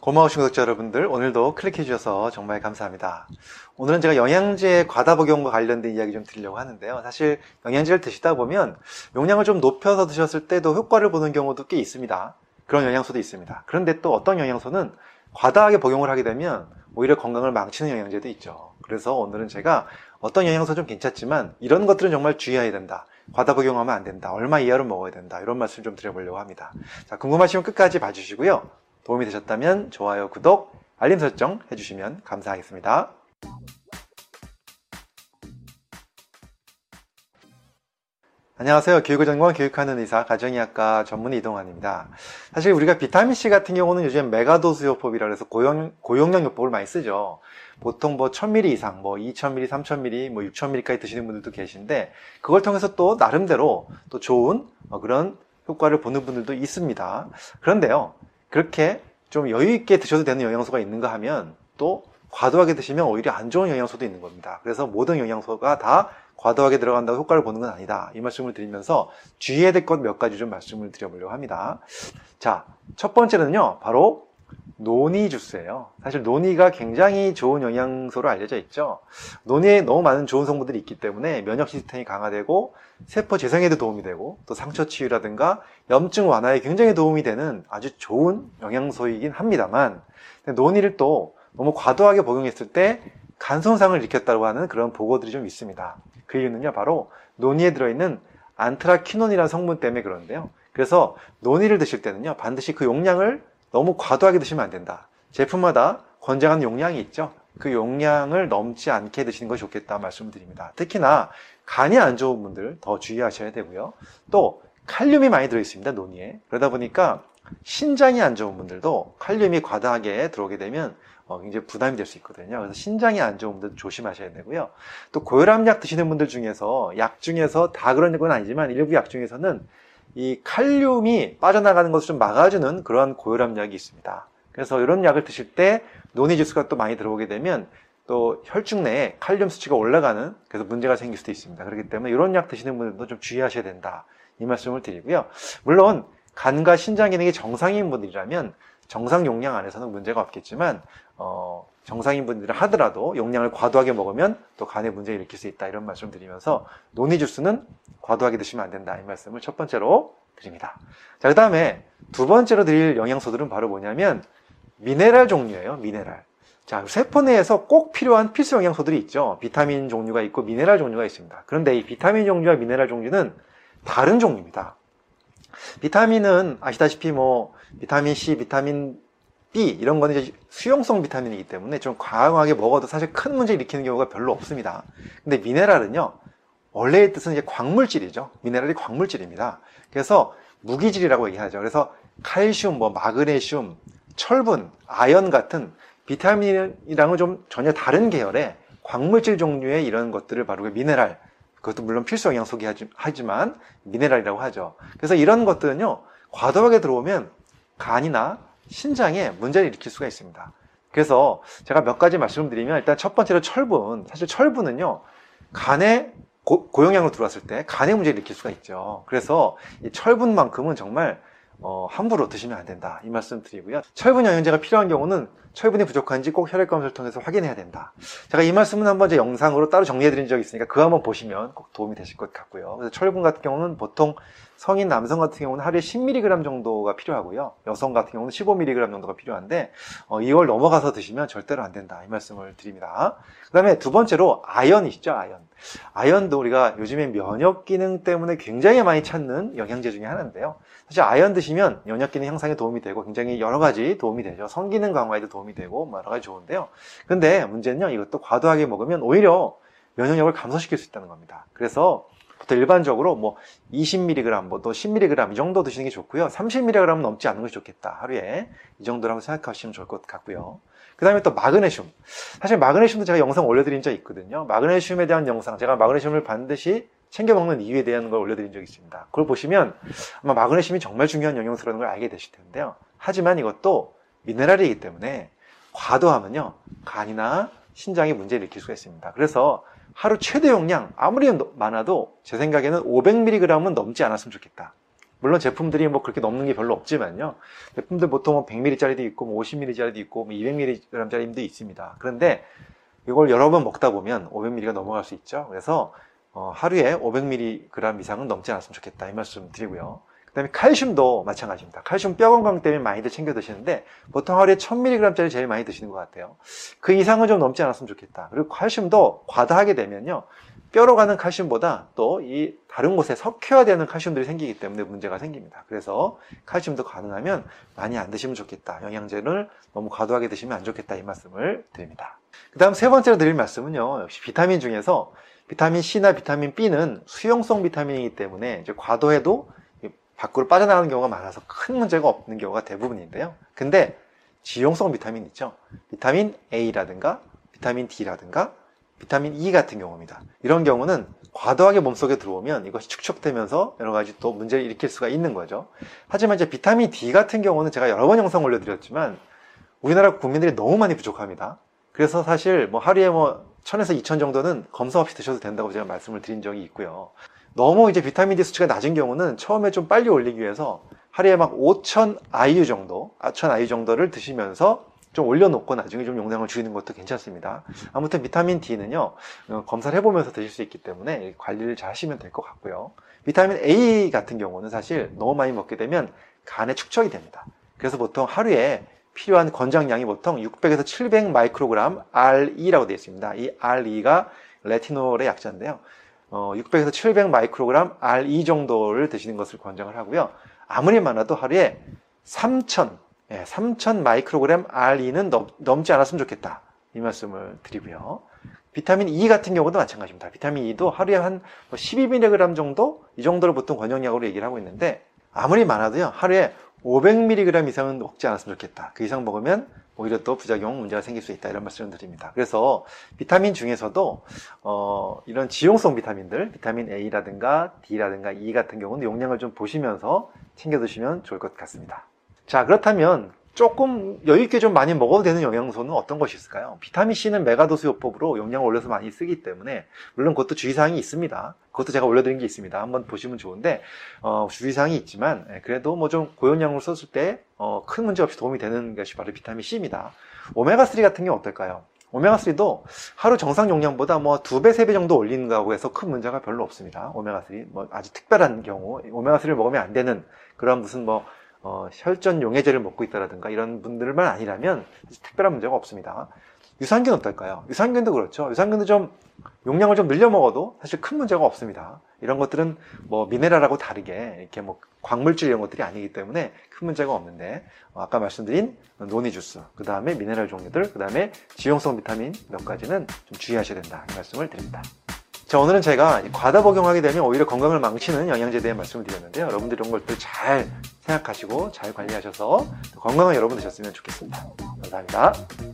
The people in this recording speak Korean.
고마우신 구독자 여러분들, 오늘도 클릭해 주셔서 정말 감사합니다. 오늘은 제가 영양제 과다 복용과 관련된 이야기 좀 드리려고 하는데요. 사실 영양제를 드시다 보면 용량을 좀 높여서 드셨을 때도 효과를 보는 경우도 꽤 있습니다. 그런 영양소도 있습니다. 그런데 또 어떤 영양소는 과다하게 복용을 하게 되면 오히려 건강을 망치는 영양제도 있죠. 그래서 오늘은 제가 어떤 영양소 좀 괜찮지만 이런 것들은 정말 주의해야 된다. 과다 복용하면 안 된다. 얼마 이하로 먹어야 된다. 이런 말씀 좀 드려보려고 합니다. 자, 궁금하시면 끝까지 봐주시고요. 도움이 되셨다면 좋아요, 구독, 알림 설정 해주시면 감사하겠습니다. 안녕하세요. 교육의전공원 교육하는 의사 가정의학과 전문 이동환입니다. 사실 우리가 비타민C 같은 경우는 요즘 메가도스 요법이라 해서 고용, 고용량 요법을 많이 쓰죠. 보통 뭐 1000ml 이상, 뭐 2000ml, 3000ml, 뭐 6000ml까지 드시는 분들도 계신데 그걸 통해서 또 나름대로 또 좋은 어, 그런 효과를 보는 분들도 있습니다. 그런데요. 그렇게 좀 여유 있게 드셔도 되는 영양소가 있는가 하면 또 과도하게 드시면 오히려 안 좋은 영양소도 있는 겁니다. 그래서 모든 영양소가 다 과도하게 들어간다고 효과를 보는 건 아니다. 이 말씀을 드리면서 주의해야 될 것 몇 가지 좀 말씀을 드려보려고 합니다. 자, 첫 번째는요, 바로 노니 주스예요. 사실 노니가 굉장히 좋은 영양소로 알려져 있죠. 노니에 너무 많은 좋은 성분들이 있기 때문에 면역 시스템이 강화되고 세포 재생에도 도움이 되고 또 상처 치유라든가 염증 완화에 굉장히 도움이 되는 아주 좋은 영양소이긴 합니다만 노니를 또 너무 과도하게 복용했을 때 간 손상을 일으켰다고 하는 그런 보고들이 좀 있습니다. 그 이유는요, 바로 노니에 들어있는 안트라키논이라는 성분 때문에 그런데요. 그래서 노니를 드실 때는요, 반드시 그 용량을 너무 과도하게 드시면 안 된다. 제품마다 권장하는 용량이 있죠. 그 용량을 넘지 않게 드시는 것이 좋겠다 말씀을 드립니다. 특히나 간이 안 좋은 분들 더 주의하셔야 되고요. 또 칼륨이 많이 들어있습니다. 논이에. 그러다 보니까 신장이 안 좋은 분들도 칼륨이 과다하게 들어오게 되면 어, 굉장히 부담이 될 수 있거든요. 그래서 신장이 안 좋은 분들 조심하셔야 되고요. 또 고혈압약 드시는 분들 중에서 약 중에서 다 그런 건 아니지만 일부 약 중에서는 이 칼륨이 빠져나가는 것을 좀 막아주는 그러한 고혈압 약이 있습니다. 그래서 이런 약을 드실 때 노니 주스가 또 많이 들어오게 되면 또 혈중 내에 칼륨 수치가 올라가는 그래서 문제가 생길 수도 있습니다. 그렇기 때문에 이런 약 드시는 분들도 좀 주의하셔야 된다. 이 말씀을 드리고요. 물론 간과 신장 기능이 정상인 분들이라면 정상 용량 안에서는 문제가 없겠지만 어, 정상인 분들은 하더라도 용량을 과도하게 먹으면 또 간에 문제를 일으킬 수 있다 이런 말씀 을 드리면서 노니 주스는 과도하게 드시면 안 된다 이 말씀을 첫 번째로 드립니다. 자, 그 다음에 두 번째로 드릴 영양소들은 바로 뭐냐면 미네랄 종류예요. 미네랄. 자, 세포 내에서 꼭 필요한 필수 영양소들이 있죠. 비타민 종류가 있고 미네랄 종류가 있습니다. 그런데 이 비타민 종류와 미네랄 종류는 다른 종류입니다. 비타민은 아시다시피 뭐 비타민 C, 비타민 B 이런 거는 이제 수용성 비타민이기 때문에 좀 과하게 먹어도 사실 큰 문제 일으키는 경우가 별로 없습니다. 근데 미네랄은요. 원래의 뜻은 이제 광물질이죠. 미네랄이 광물질입니다. 그래서 무기질이라고 얘기하죠. 그래서 칼슘, 뭐 마그네슘, 철분, 아연 같은 비타민이랑은 좀 전혀 다른 계열의 광물질 종류의 이런 것들을 바로 그 미네랄, 그것도 물론 필수 영양소긴 하지만 미네랄이라고 하죠. 그래서 이런 것들은요, 과도하게 들어오면 간이나 신장에 문제를 일으킬 수가 있습니다. 그래서 제가 몇 가지 말씀을 드리면 일단 첫 번째로 철분. 사실 철분은요, 간에 고, 용량으로 들어왔을 때 간에 문제를 일으킬 수가 있죠. 그래서 이 철분만큼은 정말 어, 함부로 드시면 안 된다. 이 말씀 드리고요. 철분 영양제가 필요한 경우는 철분이 부족한지 꼭 혈액 검사를 통해서 확인해야 된다. 제가 이 말씀은 한번 제 영상으로 따로 정리해 드린 적이 있으니까 그거 한번 보시면 꼭 도움이 되실 것 같고요. 그래서 철분 같은 경우는 보통 성인 남성 같은 경우는 하루에 10mg 정도가 필요하고요. 여성 같은 경우는 15mg 정도가 필요한데 어, 이걸 넘어가서 드시면 절대로 안 된다. 이 말씀을 드립니다. 그 다음에 두 번째로 아연이시죠. 아연. 아연도 우리가 요즘에 면역 기능 때문에 굉장히 많이 찾는 영양제 중에 하나인데요. 사실 아연 드시면 면역 기능 향상에 도움이 되고 굉장히 여러 가지 도움이 되죠. 성기능 강화에도 도움이 되고 뭐 여러 가지 좋은데요. 근데 문제는요. 이것도 과도하게 먹으면 오히려 면역력을 감소시킬 수 있다는 겁니다. 그래서 보통 일반적으로 뭐 20mg, 뭐또 10mg 이 정도 드시는 게 좋고요. 30mg 넘지 않는 것이 좋겠다. 하루에 이 정도라고 생각하시면 좋을 것 같고요. 그 다음에 또 마그네슘. 사실 마그네슘도 제가 영상 올려드린 적 있거든요. 마그네슘에 대한 영상, 제가 마그네슘을 반드시 챙겨 먹는 이유에 대한 걸 올려드린 적이 있습니다. 그걸 보시면 아마 마그네슘이 정말 중요한 영양소라는 걸 알게 되실 텐데요. 하지만 이것도 미네랄이기 때문에 과도하면요 간이나 신장에 문제를 일으킬 수가 있습니다. 그래서 하루 최대 용량 아무리 많아도 제 생각에는 500mg은 넘지 않았으면 좋겠다. 물론 제품들이 뭐 그렇게 넘는 게 별로 없지만요. 제품들 보통 100ml짜리도 있고, 뭐 50ml짜리도 있고, 뭐 200mg짜리도 있습니다. 그런데 이걸 여러 번 먹다 보면 500ml가 넘어갈 수 있죠. 그래서 어, 하루에 500mg 이상은 넘지 않았으면 좋겠다 이 말씀 드리고요. 그 다음에 칼슘도 마찬가지입니다. 칼슘 뼈 건강 때문에 많이들 챙겨 드시는데 보통 하루에 1000mg짜리 제일 많이 드시는 것 같아요. 그 이상은 좀 넘지 않았으면 좋겠다. 그리고 칼슘도 과다하게 되면요. 뼈로 가는 칼슘보다 또 이 다른 곳에 섞여야 되는 칼슘들이 생기기 때문에 문제가 생깁니다. 그래서 칼슘도 가능하면 많이 안 드시면 좋겠다. 영양제를 너무 과도하게 드시면 안 좋겠다. 이 말씀을 드립니다. 그 다음 세 번째로 드릴 말씀은요. 역시 비타민 중에서 비타민 C나 비타민 B는 수용성 비타민이기 때문에 과도해도 밖으로 빠져나가는 경우가 많아서 큰 문제가 없는 경우가 대부분인데요. 근데 지용성 비타민 있죠. 비타민 A라든가 비타민 D라든가 비타민 E 같은 경우입니다. 이런 경우는 과도하게 몸속에 들어오면 이것이 축적되면서 여러 가지 또 문제를 일으킬 수가 있는 거죠. 하지만 이제 비타민 D 같은 경우는 제가 여러 번 영상 올려드렸지만 우리나라 국민들이 너무 많이 부족합니다. 그래서 사실 뭐 하루에 뭐 1000에서 2000 정도는 검사 없이 드셔도 된다고 제가 말씀을 드린 적이 있고요. 너무 이제 비타민 D 수치가 낮은 경우는 처음에 좀 빨리 올리기 위해서 하루에 막 5,000 IU 정도, 5,000 IU 정도를 드시면서 좀 올려놓고 나중에 좀 용량을 줄이는 것도 괜찮습니다. 아무튼 비타민 D는요, 어, 검사를 해보면서 드실 수 있기 때문에 관리를 잘 하시면 될 것 같고요. 비타민 A 같은 경우는 사실 너무 많이 먹게 되면 간에 축적이 됩니다. 그래서 보통 하루에 필요한 권장량이 보통 600에서 700 마이크로그램 RE라고 되어 있습니다. 이 RE가 레티놀의 약자인데요. 어, 600에서 700 마이크로그램 RE 정도를 드시는 것을 권장을 하고요. 아무리 많아도 하루에 3000, 예, 3000 마이크로그램 RE는 넘, 넘지 않았으면 좋겠다. 이 말씀을 드리고요. 비타민 E 같은 경우도 마찬가지입니다. 비타민 E도 하루에 한 12mg 뭐 정도? 이 정도를 보통 권장량으로 얘기를 하고 있는데 아무리 많아도요. 하루에 500mg 이상은 먹지 않았으면 좋겠다. 그 이상 먹으면 오히려 또 부작용 문제가 생길 수 있다 이런 말씀을 드립니다. 그래서 비타민 중에서도 어, 이런 지용성 비타민들, 비타민 A라든가 D라든가 E 같은 경우는 용량을 좀 보시면서 챙겨 드시면 좋을 것 같습니다. 자 그렇다면 조금 여유있게 좀 많이 먹어도 되는 영양소는 어떤 것이 있을까요? 비타민 C는 megadose 요법으로 용량을 올려서 많이 쓰기 때문에 물론 그것도 주의사항이 있습니다. 그것도 제가 올려드린 게 있습니다. 한번 보시면 좋은데 어, 주의사항이 있지만 예, 그래도 뭐 좀 고용량으로 썼을 때 큰 어, 문제 없이 도움이 되는 것이 바로 비타민 C입니다. 오메가3 같은 경우 어떨까요? 오메가3도 하루 정상 용량보다 뭐 두 배, 세 배 정도 올린다고 해서 큰 문제가 별로 없습니다. 오메가3. 뭐 아주 특별한 경우, 오메가3를 먹으면 안 되는 그런 무슨 뭐 어, 혈전 용해제를 먹고 있다라든가 이런 분들만 아니라면 특별한 문제가 없습니다. 유산균 어떨까요? 유산균도 그렇죠. 유산균도 좀 용량을 좀 늘려 먹어도 사실 큰 문제가 없습니다. 이런 것들은 뭐 미네랄하고 다르게 이렇게 뭐 광물질 이런 것들이 아니기 때문에 큰 문제가 없는데 어, 아까 말씀드린 노니 주스, 그 다음에 미네랄 종류들, 그 다음에 지용성 비타민 몇 가지는 좀 주의하셔야 된다 이 말씀을 드립니다. 자, 오늘은 제가 과다 복용하게 되면 오히려 건강을 망치는 영양제에 대해 말씀을 드렸는데요. 여러분들 이런 것들 잘 생각하시고 잘 관리하셔서 건강한 여러분 되셨으면 좋겠습니다. 감사합니다.